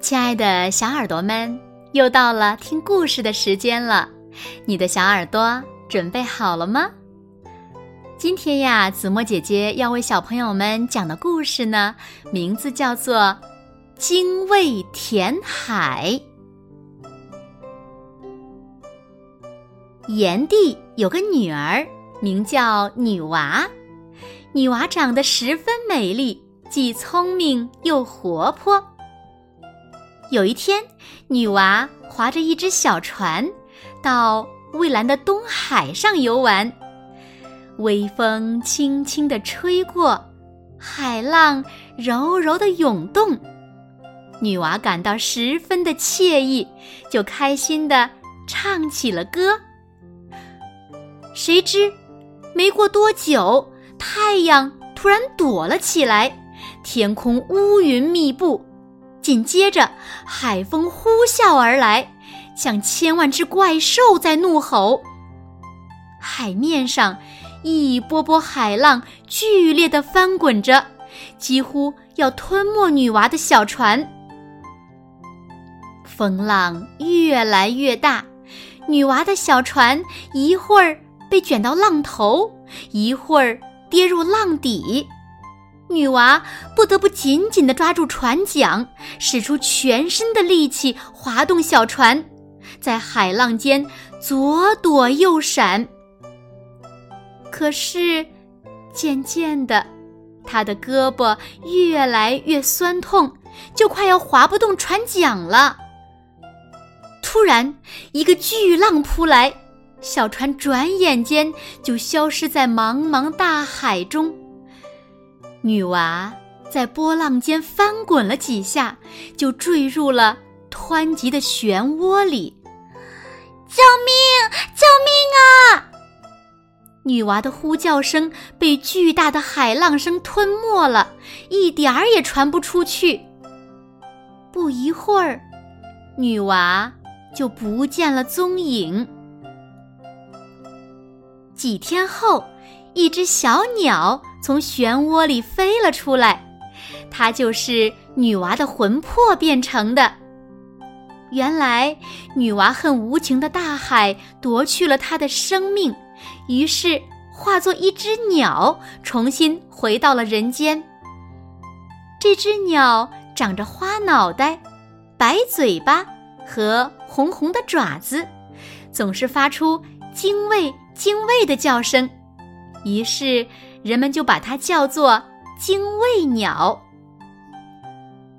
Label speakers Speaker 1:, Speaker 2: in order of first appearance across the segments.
Speaker 1: 亲爱的小耳朵们，又到了听故事的时间了，你的小耳朵准备好了吗？今天呀，子墨姐姐要为小朋友们讲的故事呢，名字叫做《精卫填海》。炎帝有个女儿，名叫女娃。女娃长得十分美丽，既聪明又活泼。有一天，女娃划着一只小船，到蔚蓝的东海上游玩。微风轻轻地吹过，海浪柔柔地涌动，女娃感到十分的惬意，就开心地唱起了歌。谁知，没过多久，太阳突然躲了起来，天空乌云密布，紧接着海风呼啸而来，像千万只怪兽在怒吼。海面上一波波海浪剧烈的翻滚着，几乎要吞没女娃的小船。风浪越来越大，女娃的小船一会儿。被卷到浪头，一会儿跌入浪底，女娃不得不紧紧地抓住船桨，使出全身的力气划动小船，在海浪间左躲右闪。可是，渐渐的，她的胳膊越来越酸痛，就快要划不动船桨了。突然，一个巨浪扑来。小船转眼间就消失在茫茫大海中。女娃在波浪间翻滚了几下，就坠入了湍急的漩涡里。
Speaker 2: 救命！救命啊！
Speaker 1: 女娃的呼叫声被巨大的海浪声吞没了，一点儿也传不出去。不一会儿，女娃就不见了踪影。几天后，一只小鸟从漩涡里飞了出来，它就是女娃的魂魄变成的。原来，女娃恨无情的大海夺去了她的生命，于是化作一只鸟，重新回到了人间。这只鸟长着花脑袋、白嘴巴和红红的爪子，总是发出精卫。精卫的叫声，于是人们就把它叫做精卫鸟。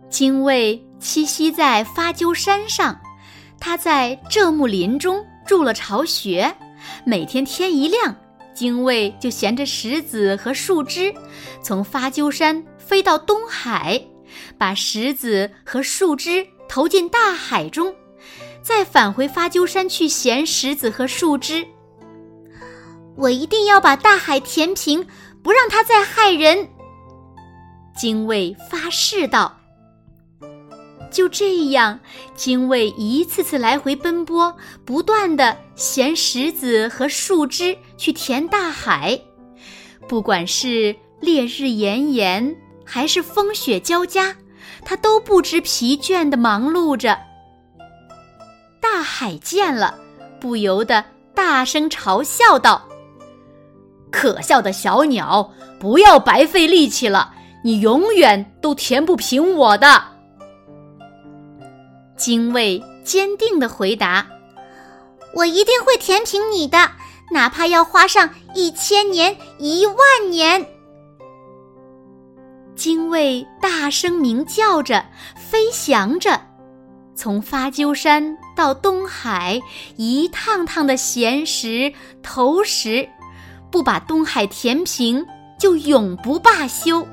Speaker 1: 精卫栖息在发鸠山上，它在这木林中筑了巢穴。每天天一亮，精卫就衔着石子和树枝，从发鸠山飞到东海，把石子和树枝投进大海中，再返回发鸠山去衔石子和树枝。
Speaker 2: 我一定要把大海填平，不让他再害人。
Speaker 1: 精卫发誓道。就这样，精卫一次次来回奔波，不断的衔石子和树枝去填大海。不管是烈日炎炎，还是风雪交加，他都不知疲倦的忙碌着。大海见了，不由得大声嘲笑道。可笑的小鸟，不要白费力气了，你永远都填不平我的。精卫坚定的回答：“
Speaker 2: 我一定会填平你的，哪怕要花上一千年、一万年。”
Speaker 1: 精卫大声鸣叫着，飞翔着，从发鸠山到东海，一趟趟的衔石投石。不把东海填平，就永不罢休。